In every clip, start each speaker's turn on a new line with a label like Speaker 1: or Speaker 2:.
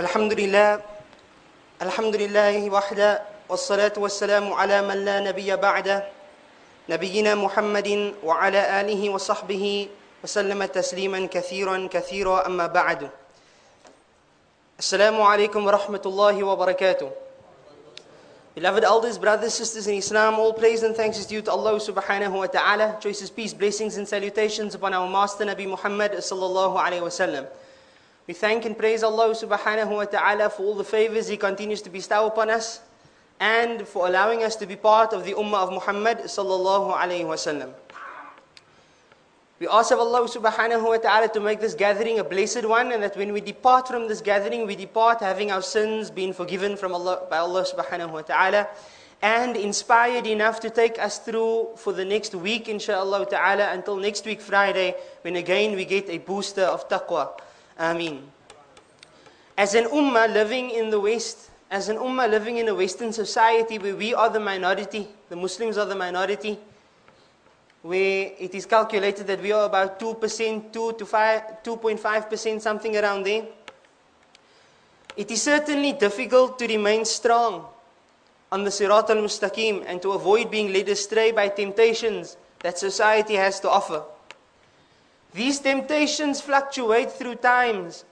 Speaker 1: الحمد لله الحمد لله وحده والصلاة والسلام على من لا نبي بعده نبينا محمد وعلى آله وصحبه وسلم تسليما كثيرا كثيرا أما بعد السلام عليكم ورحمة الله وبركاته Beloved elders, brothers, sisters in Islam, all praise and thanks is due to Allah subhanahu wa ta'ala. Choices, peace, blessings and salutations upon our Master Nabi Muhammad sallallahu alayhi wa sallam. We thank and praise Allah subhanahu wa ta'ala for all the favors He continues to bestow upon us and for allowing us to be part of the Ummah of Muhammad sallallahu alayhi wa sallam. We ask of Allah subhanahu wa ta'ala to make this gathering a blessed one and that when we depart from this gathering, we depart having our sins been forgiven from Allah, by Allah subhanahu wa ta'ala and inspired enough to take us through for the next week inshallah ta'ala until next week Friday when again we get a booster of taqwa. Ameen. As an ummah living in the West, as an ummah living in a Western society where we are the minority, the Muslims are the minority, where it is calculated that we are about 2%, 2 to 5, 2.5%, something around there. It is certainly difficult to remain strong on the Sirat al Mustaqim and to avoid being led astray by temptations that society has to offer. These temptations fluctuate through times,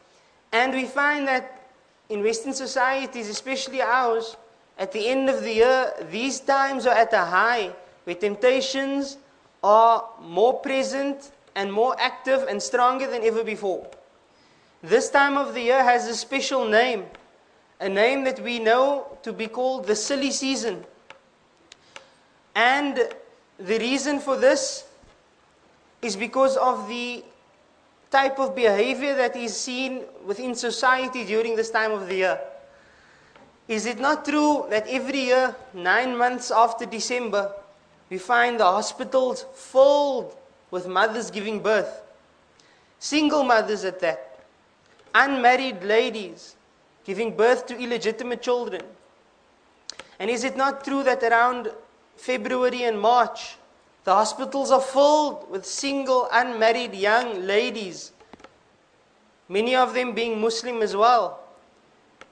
Speaker 1: and we find that in Western societies, especially ours, at the end of the year, these times are at a high where temptations are more present and more active and stronger than ever before. This time of the year has a special name, a name that we know to be called the silly season. And the reason for this is because of the type of behavior that is seen within society during this time of the year. Is it not true that every year, nine months after December, we find the hospitals filled with mothers giving birth? Single mothers at that. Unmarried ladies giving birth to illegitimate children. And is it not true that around February and March, the hospitals are filled with single, unmarried young ladies, many of them being Muslim as well,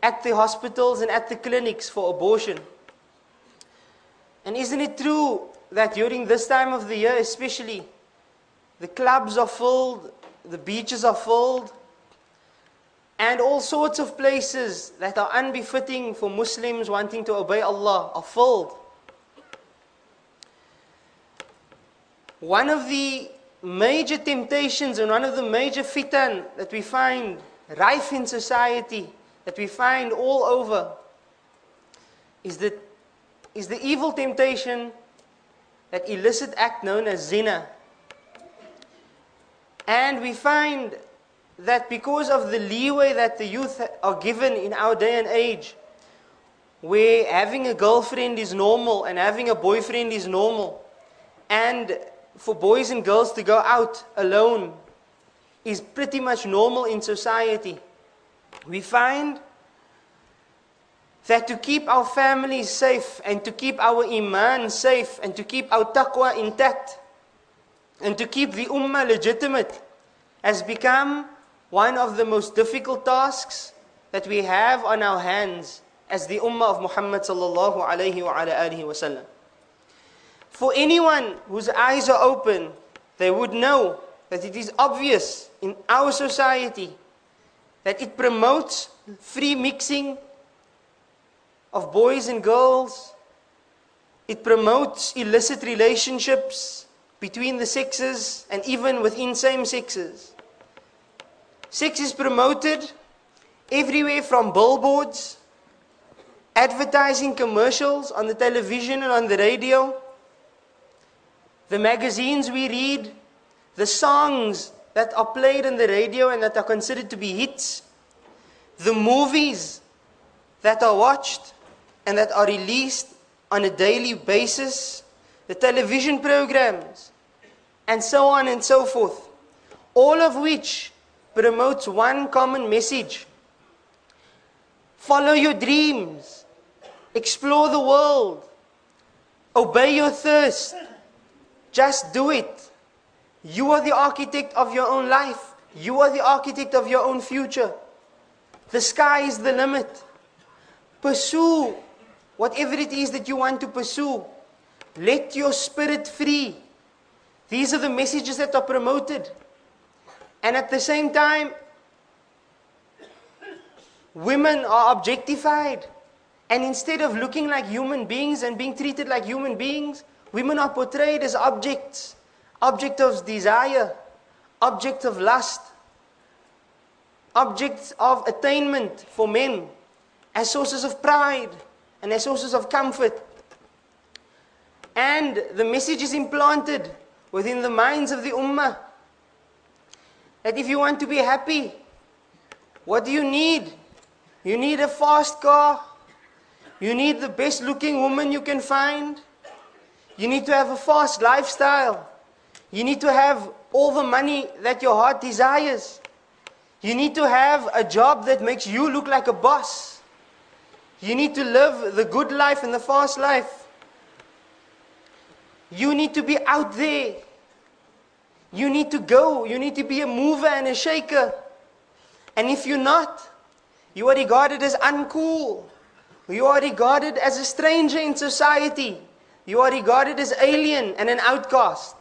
Speaker 1: at the hospitals and at the clinics for abortion. And isn't it true that during this time of the year, especially, the clubs are filled, the beaches are filled, and all sorts of places that are unbefitting for Muslims wanting to obey Allah are filled. One of the major temptations and one of the major fitan that we find rife in society, that we find all over, is the, is the evil temptation, that illicit act known as zina. And we find that because of the leeway that the youth are given in our day and age, where having a girlfriend is normal and having a boyfriend is normal, and for boys and girls to go out alone is pretty much normal in society. We find that to keep our families safe and to keep our iman safe and to keep our taqwa intact and to keep the ummah legitimate has become one of the most difficult tasks that we have on our hands as the ummah of Muhammad sallallahu alayhi wa wasallam. For anyone whose eyes are open, they would know that it is obvious in our society that it promotes free mixing of boys and girls. It promotes illicit relationships between the sexes and even within same sexes. Sex is promoted everywhere from billboards, advertising commercials on the television and on the radio the magazines we read, the songs that are played on the radio and that are considered to be hits, the movies that are watched and that are released on a daily basis, the television programs, and so on and so forth. All of which promotes one common message. Follow your dreams. Explore the world. Obey your thirst. Just do it. You are the architect of your own life. You are the architect of your own future. The sky is the limit. Pursue whatever it is that you want to pursue. Let your spirit free. These are the messages that are promoted. And at the same time, women are objectified. And instead of looking like human beings and being treated like human beings, women are portrayed as objects, object of desire, object of lust, objects of attainment for men, as sources of pride and as sources of comfort. And the message is implanted within the minds of the ummah that if you want to be happy, what do you need? You need a fast car. You need the best looking woman you can find. You need to have a fast lifestyle. You need to have all the money that your heart desires. You need to have a job that makes you look like a boss. You need to live the good life and the fast life. You need to be out there. You need to go. You need to be a mover and a shaker. And if you're not, you are regarded as uncool. You are regarded as a stranger in society. You are regarded as alien and an outcast.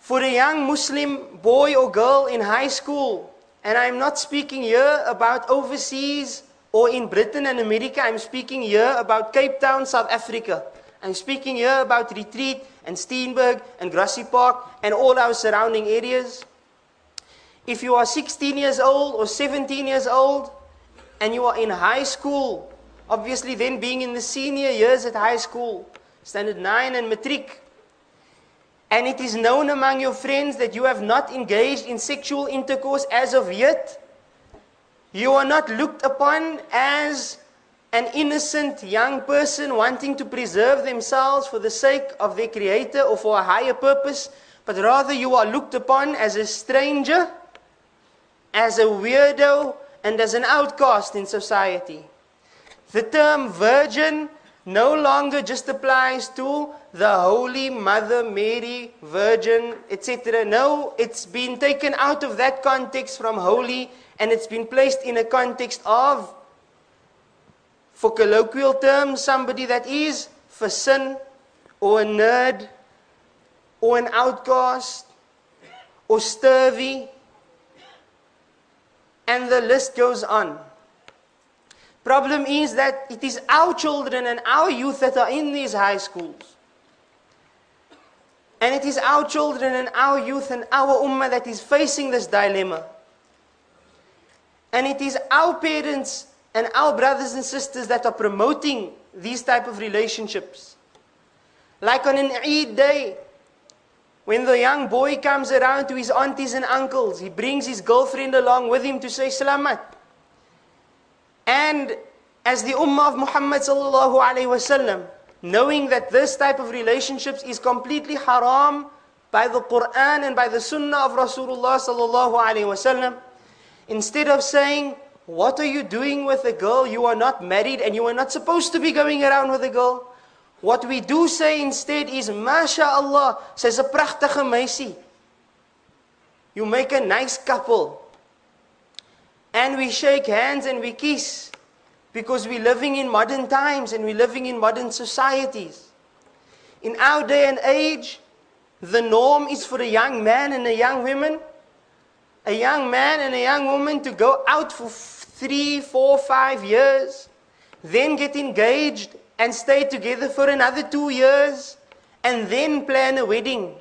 Speaker 1: For a young Muslim boy or girl in high school, and I'm not speaking here about overseas or in Britain and America, I'm speaking here about Cape Town, South Africa. I'm speaking here about Retreat and Steenberg and Grassy Park and all our surrounding areas. If you are 16 years old or 17 years old and you are in high school, obviously then being in the senior years at high school, standard 9 and matric, and it is known among your friends that you have not engaged in sexual intercourse as of yet, you are not looked upon as an innocent young person wanting to preserve themselves for the sake of their creator or for a higher purpose, but rather you are looked upon as a stranger, as a weirdo, and as an outcast in society. The term virgin no longer just applies to the Holy Mother Mary, Virgin, etc. No, it's been taken out of that context from holy and it's been placed in a context of for colloquial terms, somebody that is for sin or a nerd or an outcast or sturvy. And the list goes on. Problem is that it is our children and our youth that are in these high schools. And it is our children and our youth and our ummah that is facing this dilemma. And it is our parents and our brothers and sisters that are promoting these type of relationships. Like on an Eid day, when the young boy comes around to his aunties and uncles, he brings his girlfriend along with him to say salamat. And as the Ummah of Muhammad sallallahu alaihi wasallam, knowing that this type of relationships is completely haram by the Quran and by the Sunnah of Rasulullah sallallahu alaihi wasallam, instead of saying what are you doing with a girl? You are not married and you are not supposed to be going around with a girl. What we do say instead is, MashaAllah, says a prachtige meisie. You make a nice couple. And we shake hands and we kiss. Because we're living in modern times and we're living in modern societies. In our day and age, the norm is for a young man and a young woman a young man and a young woman to go out for three, four, five years, then get engaged and stay together for another two years, and then plan a wedding.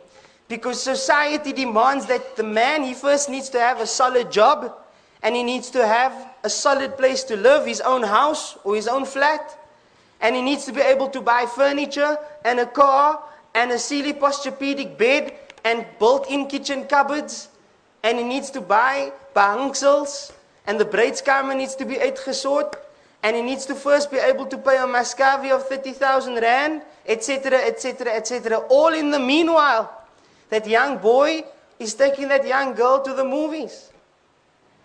Speaker 1: Because society demands that the man, he first needs to have a solid job, and he needs to have a solid place to live, his own house or his own flat. And he needs to be able to buy furniture and a car and a Sealy Posturepedic bed and built-in kitchen cupboards and he needs to buy bahangsels and the bruidskamer needs to be uitgesort and he needs to first be able to pay a mascavi of 30,000 rand, etc., etc., etc. All in the meanwhile, that young boy is taking that young girl to the movies.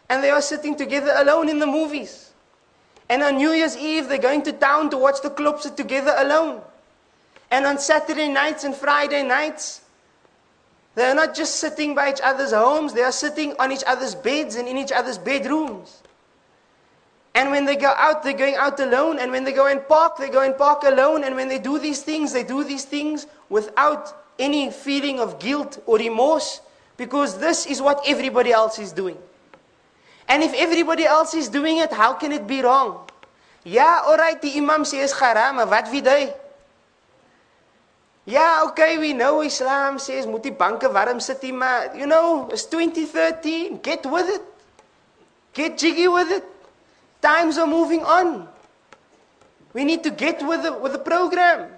Speaker 1: And they are sitting together alone in the movies. And on New Year's Eve, they're going to town to watch the clubs together alone. And on Saturday nights and Friday nights, they are not just sitting by each other's homes, they are sitting on each other's beds and in each other's bedrooms. And when they go out, they're going out alone. And when they go and park, they go and park alone. And when they do these things, they do these things without any feeling of guilt or remorse because this is what everybody else is doing. And if everybody else is doing it, how can it be wrong? Ja, alright, die imam sê is haram, maar wat weet hy? Ja, okay, we know Islam says moet die banke warm sit nie, maar you know, it's 2013, get with it. Get jiggy with it. Times are moving on. We need to get with the, with the program.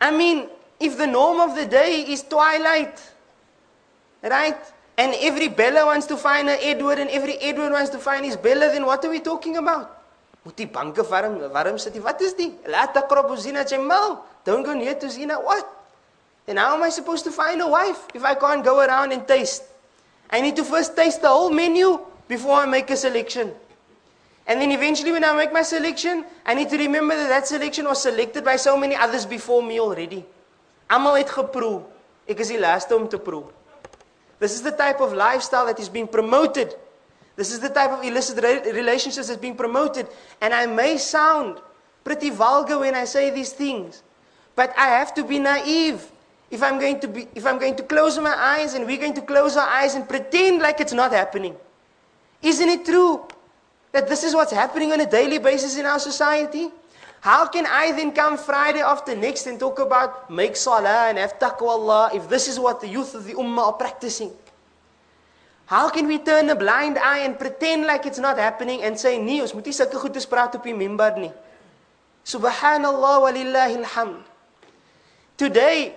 Speaker 1: I mean, if the norm of the day is twilight, right? And every Bella wants to find an Edward and every Edward wants to find his Bella, then what are we talking about? Moet die banke warm warm sit. Wat is die? Zina jamal. Don't go near to zina. What? Then how am I supposed to find a wife if I can't go around and taste? I need to first taste the whole menu before I make a selection. And then eventually when I make my selection, I need to remember that that selection was selected by so many others before me already. I'm Almal het geproe. Ek is die laaste om te proe. This is the type of lifestyle that is being promoted this is the type of illicit re- relationships that's being promoted. And I may sound pretty vulgar when I say these things, but I have to be naive. If I'm going to be, if I'm going to close my eyes and we're going to close our eyes and pretend like it's not happening, isn't it true that this is what's happening on a daily basis in our society? How can I then come Friday after next and talk about make salah and have taqwa Allah if this is what the youth of the ummah are practicing? How can we turn a blind eye and pretend like it's not happening and say nee, ons moet nie sulke goedes praat op die nie. Subhanallah walillahi alhamd. Today,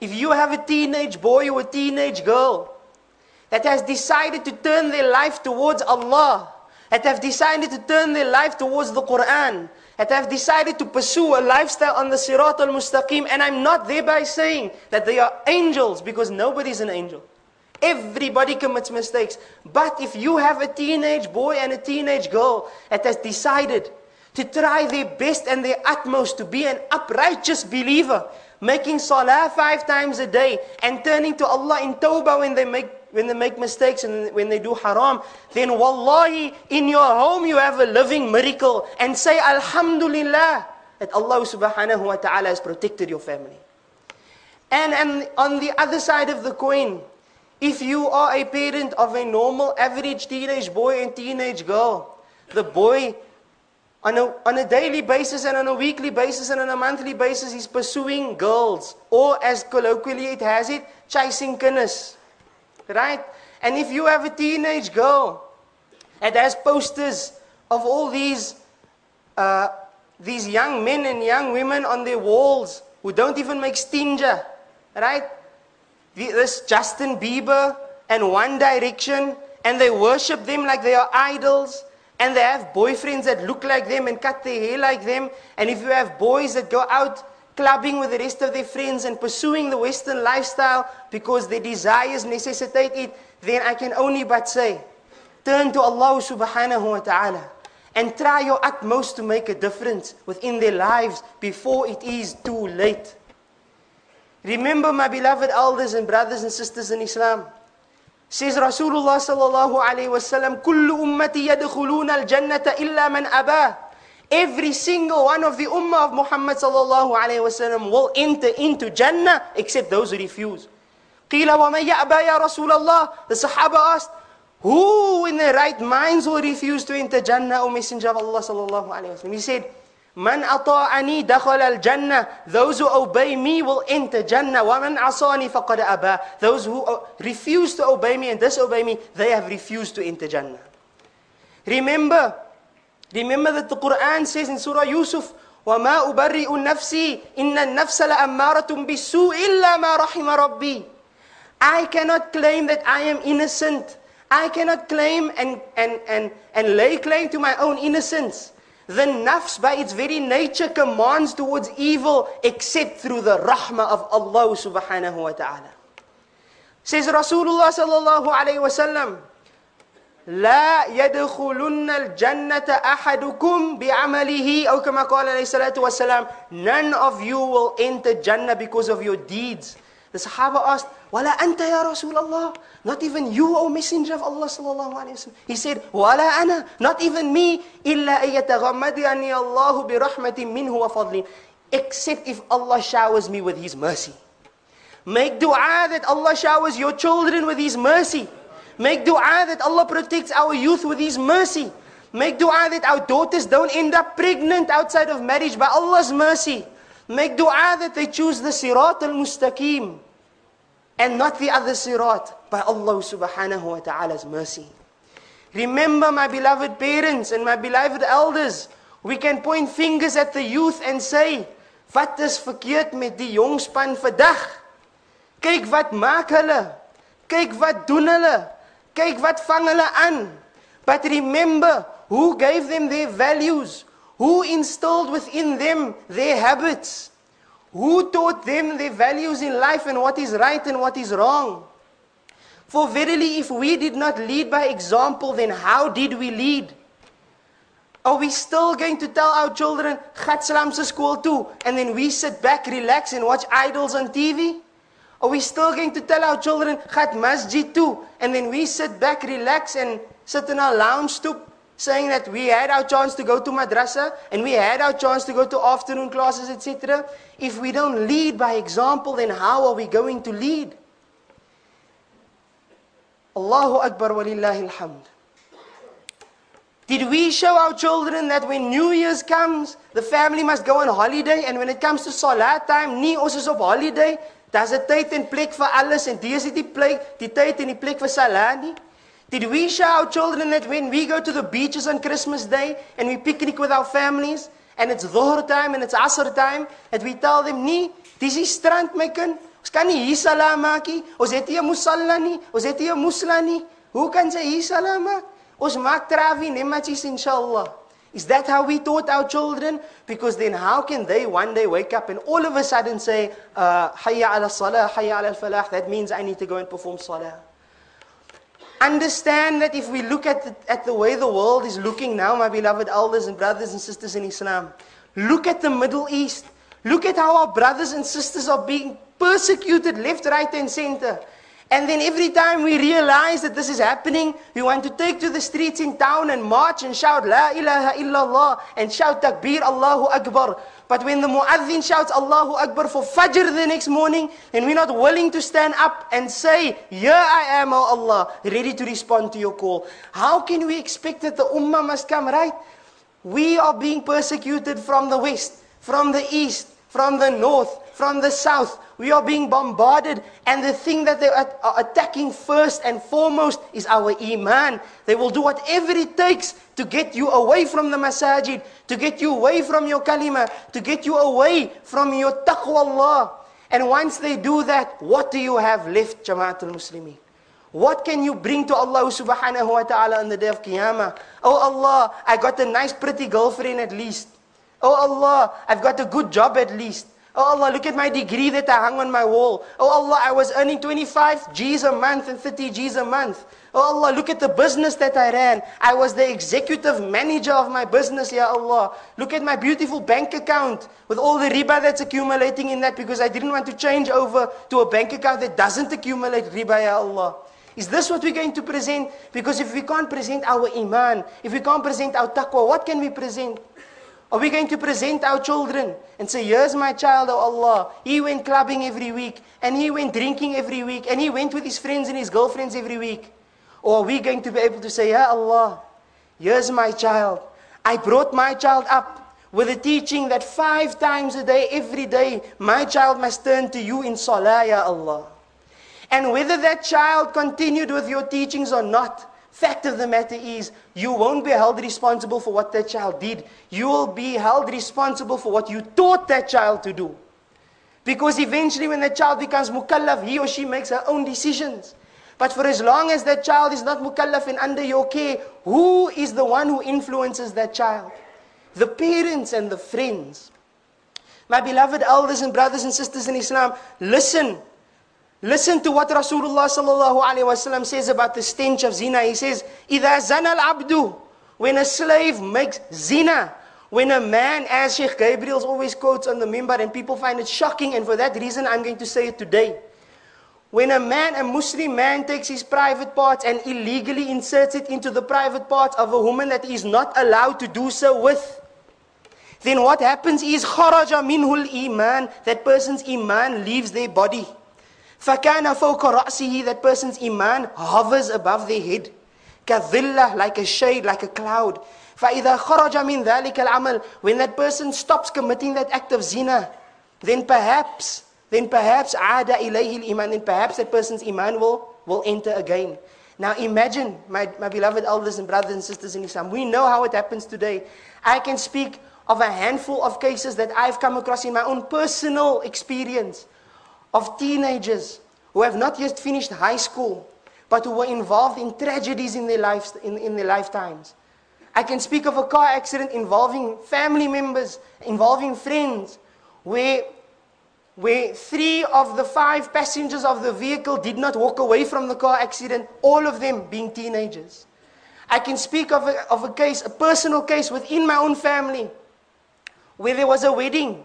Speaker 1: if you have a teenage boy or a teenage girl that has decided to turn their life towards Allah, that have decided to turn their life towards the Quran, that have decided to pursue a lifestyle on the Sirat al-Mustaqim, and I'm not thereby saying that they are angels because nobody's an angel. Everybody commits mistakes. But if you have a teenage boy and a teenage girl that has decided to try their best and their utmost to be an uprighteous believer, making salah five times a day and turning to Allah in tawbah when they make when they make mistakes and when they do haram, then wallahi, in your home you have a living miracle and say alhamdulillah that Allah subhanahu wa ta'ala has protected your family. And, and on the other side of the coin, if you are a parent of a normal, average teenage boy and teenage girl, the boy on a, on a daily basis and on a weekly basis and on a monthly basis is pursuing girls, or as colloquially it has it, chasing kinders. Right? And if you have a teenage girl that has posters of all these, uh, these young men and young women on their walls who don't even make stinger, right? this Justin Bieber and One Direction, and they worship them like they are idols, and they have boyfriends that look like them and cut their hair like them, and if you have boys that go out clubbing with the rest of their friends and pursuing the Western lifestyle because their desires necessitate it, then I can only but say, turn to Allah subhanahu wa ta'ala and try your utmost to make a difference within their lives before it is too late. Remember, my beloved elders and brothers and sisters in Islam. Says Rasulullah sallallahu alayhi wasallam, كل أمتي يدخلون الجنة إلا من أباه. Every single one of the ummah of Muhammad sallallahu alayhi wasallam will enter into Jannah except those who refuse. قيل ومن يأبى يا رسول الله? The Sahaba asked, who in their right minds will refuse to enter Jannah, O Messenger of Allah sallallahu alayhi wasallam? He said, Man ata'ani dakhala al-jannah. Those who obey me will enter Jannah. Wa man asani faqad aba. Those who refuse to obey me and disobey me, they have refused to enter Jannah. Remember, remember that the Quran says in Surah Yusuf, وَمَا أُبَرِّئُ نَفْسِي إِنَّ النَّفْسَ لَأَمَّارَةٌ بِالسُّوءِ إِلَّا مَا رَحِمَ رَبِّي I cannot claim that I am innocent. I cannot claim and, and, and, and lay claim to my own innocence. The nafs by its very nature commands towards evil except through the rahmah of Allah subhanahu wa ta'ala. Says Rasulullah sallallahu alayhi wa sallam, لا يدخلن الجنة أحدكم بعمله أو كما قال عليه الصلاة والسلام None of you will enter Jannah because of your deeds. The Sahaba asked, Wala anta ya Rasulullah. Not even you, O Messenger of Allah sallallahu alayhi wa He said, Wala ana. Not even me. Ayyataghammadiyani Allahu bi rahmatin minhu wa fadlin. Except if Allah showers me with His mercy. Make dua that Allah showers your children with His mercy. Make dua that Allah protects our youth with His mercy. Make dua that our daughters don't end up pregnant outside of marriage by Allah's mercy. Make dua that they choose the sirat al-mustaqim and not the other sirat by Allah subhanahu wa ta'ala's mercy. Remember my beloved parents and my beloved elders, we can point fingers at the youth and say, wat is verkeerd met die jong span vandag? Kyk wat maak hulle. Kyk wat doen hulle. Kyk wat vang hulle aan. But remember, who gave them their values? Who instilled within them their habits? Who taught them their values in life and what is right and what is wrong? For verily, if we did not lead by example, then how did we lead? Are we still going to tell our children, Gat Salamse school too, and then we sit back, relax, and watch idols on TV? Are we still going to tell our children, Gat Masjid too, and then we sit back, relax, and sit in our lounge stoop, saying that we had our chance to go to madrasa, and we had our chance to go to afternoon classes, etc.? If we don't lead by example, then how are we going to lead? Allahu Akbar walillahi alhamd. Did we show our children that when New Year's comes, the family must go on holiday and when it comes to salat time, nie ons is op holiday, daar's 'n tyd en plek vir alles en dis is die plek, die tyd en die plek vir salat nie? Did we show our children that when we go to the beaches on Christmas Day and we picnic with our families and it's dhuhr time and it's asr time, that we tell them, "Nee, dis is strand my kind. Ons kan nie hier salat maak nie. Ons het hier musalla nie. Ons het hier musla nie. Hoe kan sy hier salat maak?" Ons maak travi nematjies inshallah. Is that how we taught our children? Because then how can they one day wake up and all of a sudden say, uh, Hayya ala salah, Hayya ala falah, that means I need to go and perform salah. Understand that if we look at the, at the way the world is looking now, my beloved elders and brothers and sisters in Islam, look at the Middle East. Look at how our brothers and sisters are being persecuted left, right, and center. And then every time we realize that this is happening, we want to take to the streets in town and march and shout La ilaha illallah and shout Takbir Allahu Akbar. But when the muazzin shouts Allahu Akbar for Fajr the next morning, and we're not willing to stand up and say, Here I am, O Allah, ready to respond to your call. How can we expect that the ummah must come right? We are being persecuted from the west, from the east, from the north, from the south. We are being bombarded, and the thing that they are attacking first and foremost is our iman. They will do whatever it takes to get you away from the masajid, to get you away from your kalima, to get you away from your taqwa Allah. And once they do that, what do you have left, Jamaatul Muslimin? What can you bring to Allah subhanahu wa ta'ala on the day of Qiyamah? Oh Allah, I got a nice pretty girlfriend at least. Oh Allah, I've got a good job at least. Oh Allah, look at my degree that I hung on my wall. Oh Allah, I was earning 25 G's a month and 30 G's a month. Oh Allah, look at the business that I ran. I was the executive manager of my business, Ya Allah. Look at my beautiful bank account with all the riba that's accumulating in that because I didn't want to change over to a bank account that doesn't accumulate riba, Ya Allah. Is this what we're going to present? Because if we can't present our iman, if we can't present our taqwa, what can we present? Are we going to present our children and say, Here's my child, oh Allah. He went clubbing every week, and he went drinking every week, and he went with his friends and his girlfriends every week? Or are we going to be able to say, Ya Allah, here's my child. I brought my child up with the teaching that five times a day, every day, my child must turn to you in salah, Ya Allah. And whether that child continued with your teachings or not, Fact of the matter is, you won't be held responsible for what that child did. You will be held responsible for what you taught that child to do. Because eventually, when that child becomes mukallaf, he or she makes her own decisions. But for as long as that child is not mukallaf and under your care, who is the one who influences that child? The parents and the friends. My beloved elders and brothers and sisters in Islam, listen Listen to what Rasulullah sallallahu alaihi wasallam says about the stench of zina. He says, "Ida zana al-abdu." When a slave makes zina, when a man, as Sheikh Gabriel's always quotes on the mimbar, and people find it shocking, and for that reason I'm going to say it today. When a man, a Muslim man, takes his private parts and illegally inserts it into the private parts of a woman that is not allowed to do so with, then what happens is kharaja minhul iman, that person's iman leaves their body. فَكَانَ فَوْقَ رَأْسِهِ That person's iman hovers above their head. كَذِلَّةِ Like a shade, like a cloud. فَإِذَا خَرَجَ مِنْ ذَلِكَ الْعَمَلِ When that person stops committing that act of zina, then perhaps, then perhaps عَادَ إِلَيْهِ الْإِيمَانِ Then perhaps that person's iman will, will enter again. Now imagine, my, my beloved elders and brothers and sisters in Islam, we know how it happens today. I can speak of a handful of cases that I've come across in my own personal experience of teenagers who have not yet finished high school, but who were involved in tragedies in their, lives, in, in their lifetimes. I can speak of a car accident involving family members, involving friends, where, where three of the five passengers of the vehicle did not walk away from the car accident, all of them being teenagers. I can speak of a, of a case, a personal case within my own family, where there was a wedding,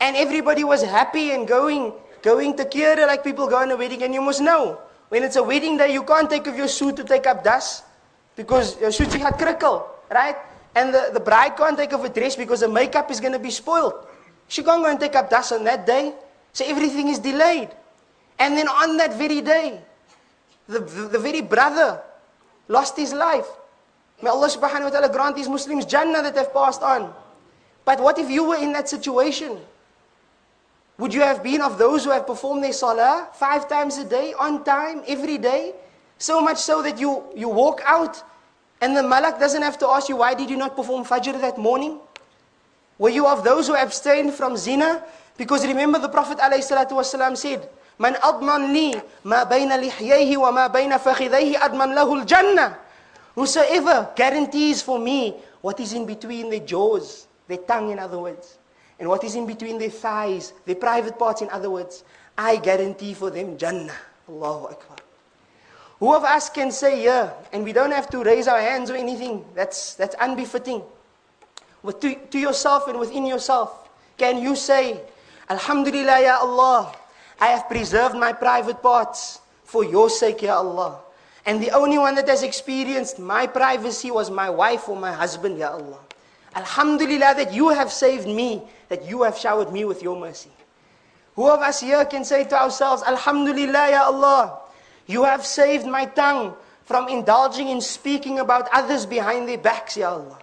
Speaker 1: and everybody was happy and going going to Kira like people go on a wedding, and you must know when it's a wedding day, you can't take off your suit to take up dust because your suit got crickle, right? And the, the bride can't take off a dress because the makeup is going to be spoiled. She can't go and take up dust on that day, so everything is delayed. And then on that very day, the, the, the very brother lost his life. May Allah subhanahu wa ta'ala grant these Muslims Jannah that have passed on. But what if you were in that situation? Would you have been of those who have performed their salah five times a day, on time, every day? So much so that you, you walk out and the malak doesn't have to ask you, why did you not perform fajr that morning? Were you of those who abstained from zina? Because remember the Prophet ﷺ said, Man adman li ma bayna lihyayhi wa ma bayna fakhidayhi adman lahu al-jannah. Whosoever guarantees for me what is in between the jaws, the tongue in other words, and what is in between their thighs, their private parts, in other words, I guarantee for them Jannah. Allahu Akbar. Who of us can say, yeah, and we don't have to raise our hands or anything, that's, that's unbefitting. With to, to yourself and within yourself, can you say, Alhamdulillah, Ya Allah, I have preserved my private parts for your sake, Ya Allah. And the only one that has experienced my privacy was my wife or my husband, Ya Allah. Alhamdulillah that you have saved me, that you have showered me with your mercy. Who of us here can say to ourselves, Alhamdulillah, Ya Allah, you have saved my tongue from indulging in speaking about others behind their backs, Ya Allah.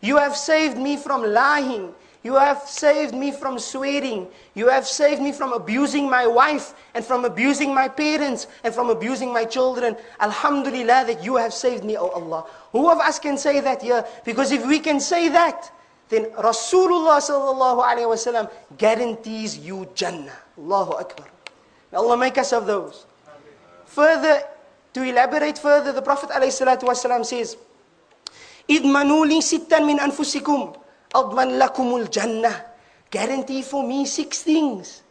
Speaker 1: You have saved me from lying. You have saved me from swearing. You have saved me from abusing my wife and from abusing my parents and from abusing my children. Alhamdulillah that you have saved me, O Allah. Who of us can say that here? Because if we can say that, then Rasulullah sallallahu alayhi wasallam guarantees you Jannah. Allahu Akbar. May Allah make us of those. Further, to elaborate further, the Prophet alayhi salatu wasallam says, إِذْمَنُوا لِي سِتًّا مِنْ أَنفُسِكُمْ Adman lakumul jannah. Guarantee for me six things.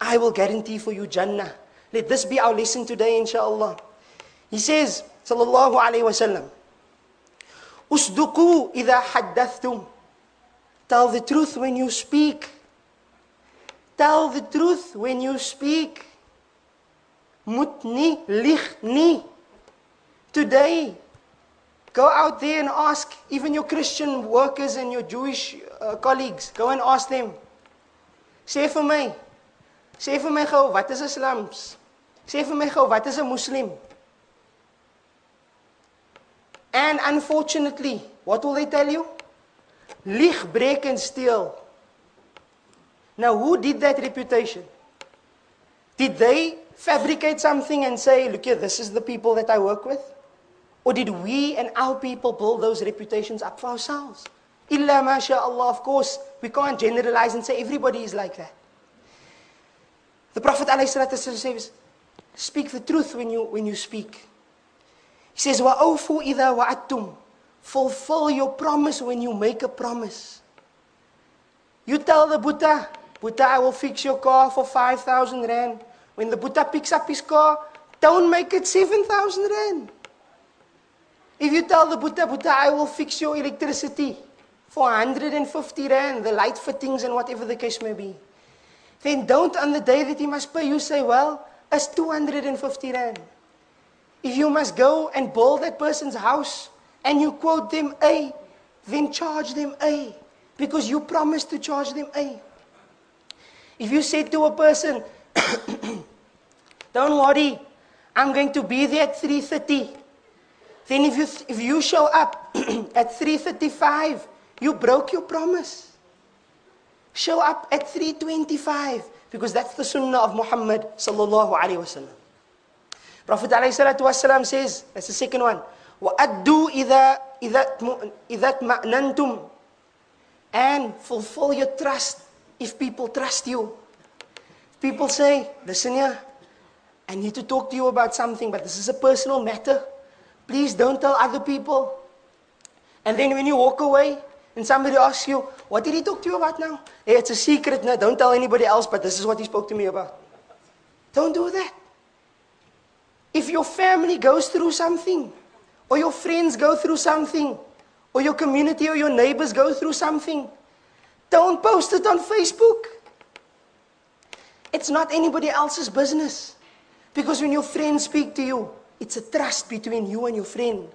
Speaker 1: I will guarantee for you jannah. Let this be our lesson today, inshallah. He says, sallallahu alayhi wasallam, Usduku ida haddathtum. Tell the truth when you speak. Tell the truth when you speak. Mutni lichni. Today, Go out there and ask even your Christian workers and your Jewish uh, colleagues. Go and ask them. Sê vir my. Sê vir my gou, wat is Islams? Sê vir my gou, wat is 'n Muslim? And unfortunately, what will they tell you? Lieg, breek and steal. Now, who did that reputation? Did they fabricate something and say, look here, this is the people that I work with? Or did we and our people build those reputations up for ourselves? Illa masha'Allah, of course, we can't generalize and say everybody is like that. The Prophet ﷺ says, speak the truth when you, when you speak. He says, وَأَوْفُوا إِذَا وَعَدْتُمْ Fulfill your promise when you make a promise. You tell the Buddha, Buddha, I will fix your car for 5,000 rand. When the Buddha picks up his car, don't make it 7,000 rand. If you tell the Buddha, Buddha, I will fix your electricity for 150 rand, the light fittings and whatever the case may be, then don't on the day that he must pay you say, well, is 250 rand. If you must go and build that person's house and you quote them A, then charge them A because you promised to charge them A. If you say to a person, don't worry, I'm going to be there at 3.30. Then if you, if you show up at 3.35, you broke your promise. Show up at 3.25 because that's the sunnah of Muhammad sallallahu alayhi wasallam. Prophet alayhi salatu wasallam says, that's the second one, وَأَدُّوا إِذَا, إِذَا, إِذَا مَأْنَنْتُمْ And fulfill your trust if people trust you. People say, listen here, I need to talk to you about something, but this is a personal matter. Please don't tell other people. And then when you walk away and somebody asks you, what did he talk to you about now? Hey, it's a secret. No, don't tell anybody else, but this is what he spoke to me about. Don't do that. If your family goes through something, or your friends go through something, or your community or your neighbors go through something, don't post it on Facebook. It's not anybody else's business. Because when your friends speak to you, it's a trust between you and your friend.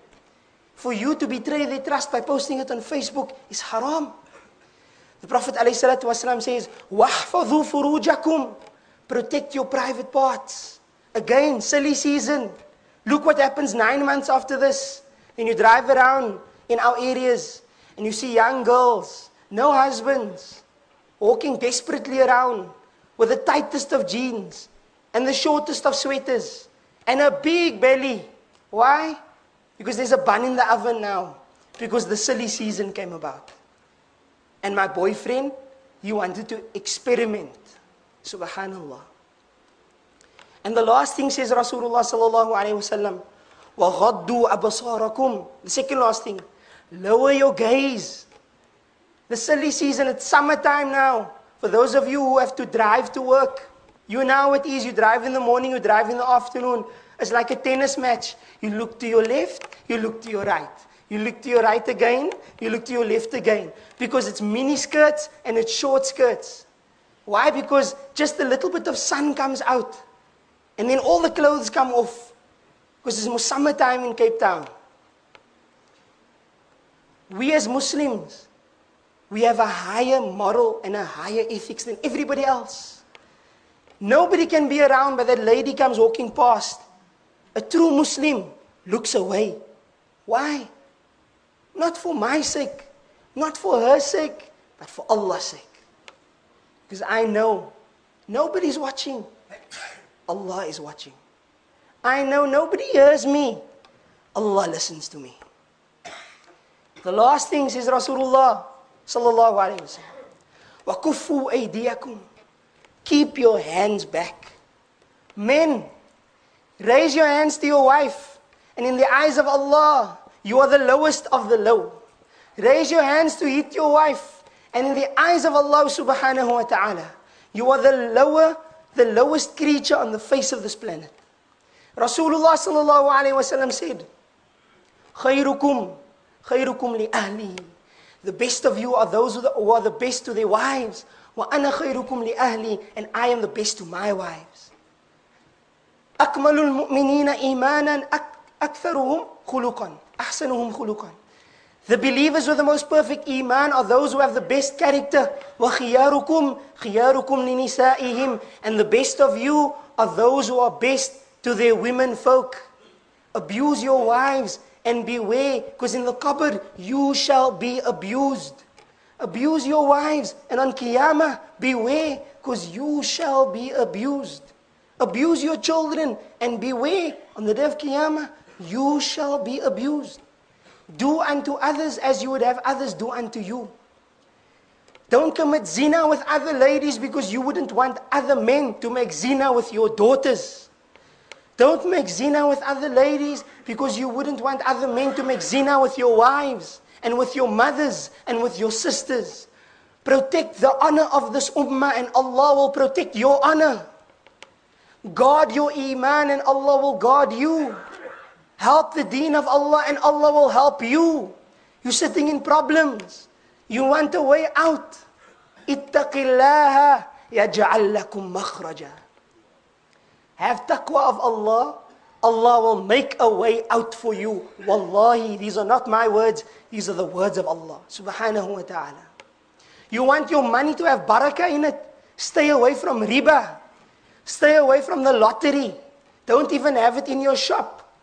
Speaker 1: For you to betray their trust by posting it on Facebook is haram. The Prophet ﷺ says, وَحْفَظُوا فُرُوجَكُمْ Protect your private parts. Again, silly season. Look what happens nine months after this. Then you drive around in our areas and you see young girls, no husbands, walking desperately around with the tightest of jeans and the shortest of sweaters and a big belly. Why? Because there's a bun in the oven now. Because the silly season came about. And my boyfriend, he wanted to experiment. Subhanallah. And the last thing says Rasulullah sallallahu alayhi wasallam, وَغَضُّوا أَبَصَارَكُمْ The second last thing, lower your gaze. The silly season, it's summertime now. For those of you who have to drive to work, you how it is. You drive in the morning, you drive in the afternoon. It's like a tennis match. You look to your left, you look to your right. You look to your right again, you look to your left again. Because it's mini skirts and it's short skirts. Why? Because just a little bit of sun comes out. And then all the clothes come off. Because it's more summertime in Cape Town. We as Muslims, we have a higher moral and a higher ethics than everybody else. Nobody can be around, but that lady comes walking past. A true Muslim looks away. Why? Not for my sake, not for her sake, but for Allah's sake. Because I know nobody's watching. Allah is watching. I know nobody hears me. Allah listens to me. The last thing says Rasulullah sallallahu alayhi wa sallam. وَكُفُّوا أَيْدِيَكُمْ Keep your hands back. Men, raise your hands to your wife. And in the eyes of Allah, you are the lowest of the low. Raise your hands to hit your wife. And in the eyes of Allah subhanahu wa ta'ala, you are the lower, the lowest creature on the face of this planet. Rasulullah sallallahu alayhi wasallam said, خيركم خيركم لأهله The best of you are those who are the best to their wives. وأنا خيركم لأهلي and I am the best to my wives. أكمل المؤمنين إيمانا أكثرهم خلقا أحسنهم خلقا The believers with the most perfect iman are those who have the best character. وَخِيَارُكُمْ خِيَارُكُمْ لِنِسَائِهِمْ And the best of you are those who are best to their women folk. Abuse your wives and beware, because in the qabr you shall be abused. Abuse your wives, and on Qiyamah, beware, because you shall be abused. Abuse your children, and beware, on the day of Qiyamah, you shall be abused. Do unto others as you would have others do unto you. Don't commit zina with other ladies because you wouldn't want other men to make zina with your daughters. Don't make zina with other ladies because you wouldn't want other men to make zina with your wives and with your mothers and with your sisters. Protect the honor of this ummah and Allah will protect your honor. Guard your iman and Allah will guard you. Help the deen of Allah and Allah will help you. You're sitting in problems. You want a way out. اتق الله يجعل لكم مخرجا
Speaker 2: have taqwa of Allah, Allah will make a way out for you. Wallahi, these are not my words, these are the words of Allah subhanahu wa ta'ala. You want your money to have barakah in it? Stay away from riba. Stay away from the lottery. Don't even have it in your shop.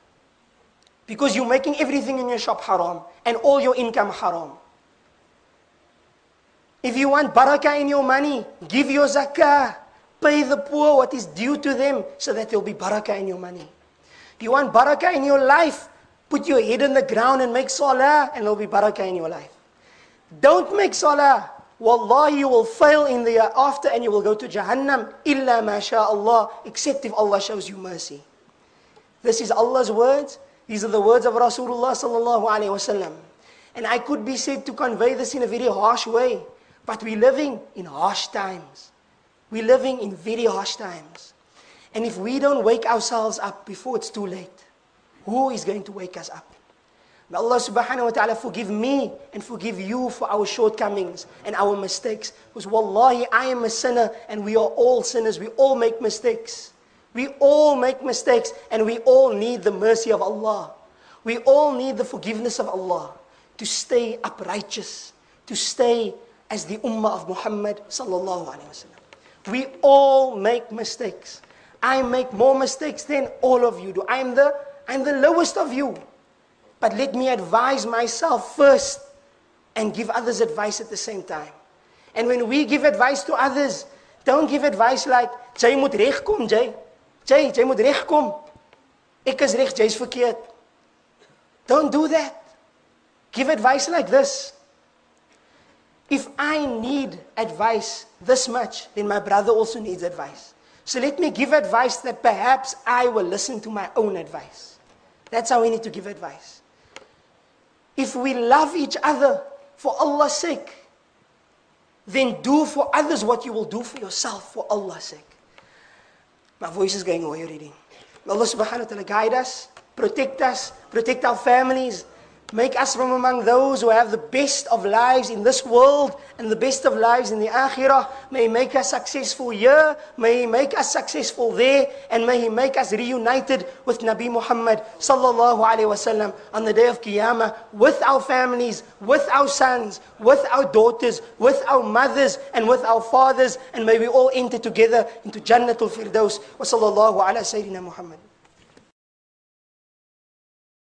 Speaker 2: Because you're making everything in your shop haram and all your income haram. If you want barakah in your money, give your zakah. Pay the poor what is due to them so that there'll be barakah in your money. You want barakah in your life, put your head in the ground and make salah and there'll be barakah in your life. Don't make salah. Wallahi, you will fail in the year after and you will go to Jahannam. Illa Allah, except if Allah shows you mercy. This is Allah's words. These are the words of Rasulullah sallallahu alaihi wasallam. And I could be said to convey this in a very harsh way, but we're living in harsh times. We're living in very harsh times. And if we don't wake ourselves up before it's too late, who is going to wake us up? May Allah subhanahu wa ta'ala forgive me and forgive you for our shortcomings and our mistakes. Because wallahi, I am a sinner and we are all sinners. We all make mistakes. We all make mistakes and we all need the mercy of Allah. We all need the forgiveness of Allah to stay uprighteous, to stay as the ummah of Muhammad sallallahu alayhi wasallam. We all make mistakes. I make more mistakes than all of you do. I'm the, I'm the lowest of you. But let me advise myself first and give others advice at the same time. And when we give advice to others, don't give advice like, jy moet regkom, jy. Jy, jy moet regkom. Ek is reg, jy's verkeerd. Don't do that. Give advice like this. If I need advice this much, then my brother also needs advice. So let me give advice that perhaps I will listen to my own advice. That's how we need to give advice if we love each other for Allah's sake, then do for others what you will do for yourself for Allah's sake. My voice is going away already. May Allah subhanahu wa ta'ala guide us, protect us, protect our families, Make us from among those who have the best of lives in this world and the best of lives in the akhirah. May He make us successful here. May He make us successful there. And may He make us reunited with Nabi Muhammad sallallahu alayhi wasallam on the day of Qiyamah with our families, with our sons, with our daughters, with our mothers and with our fathers. And may we all enter together into Jannatul Firdaus. Wa sallallahu ala Sayyidina Muhammad.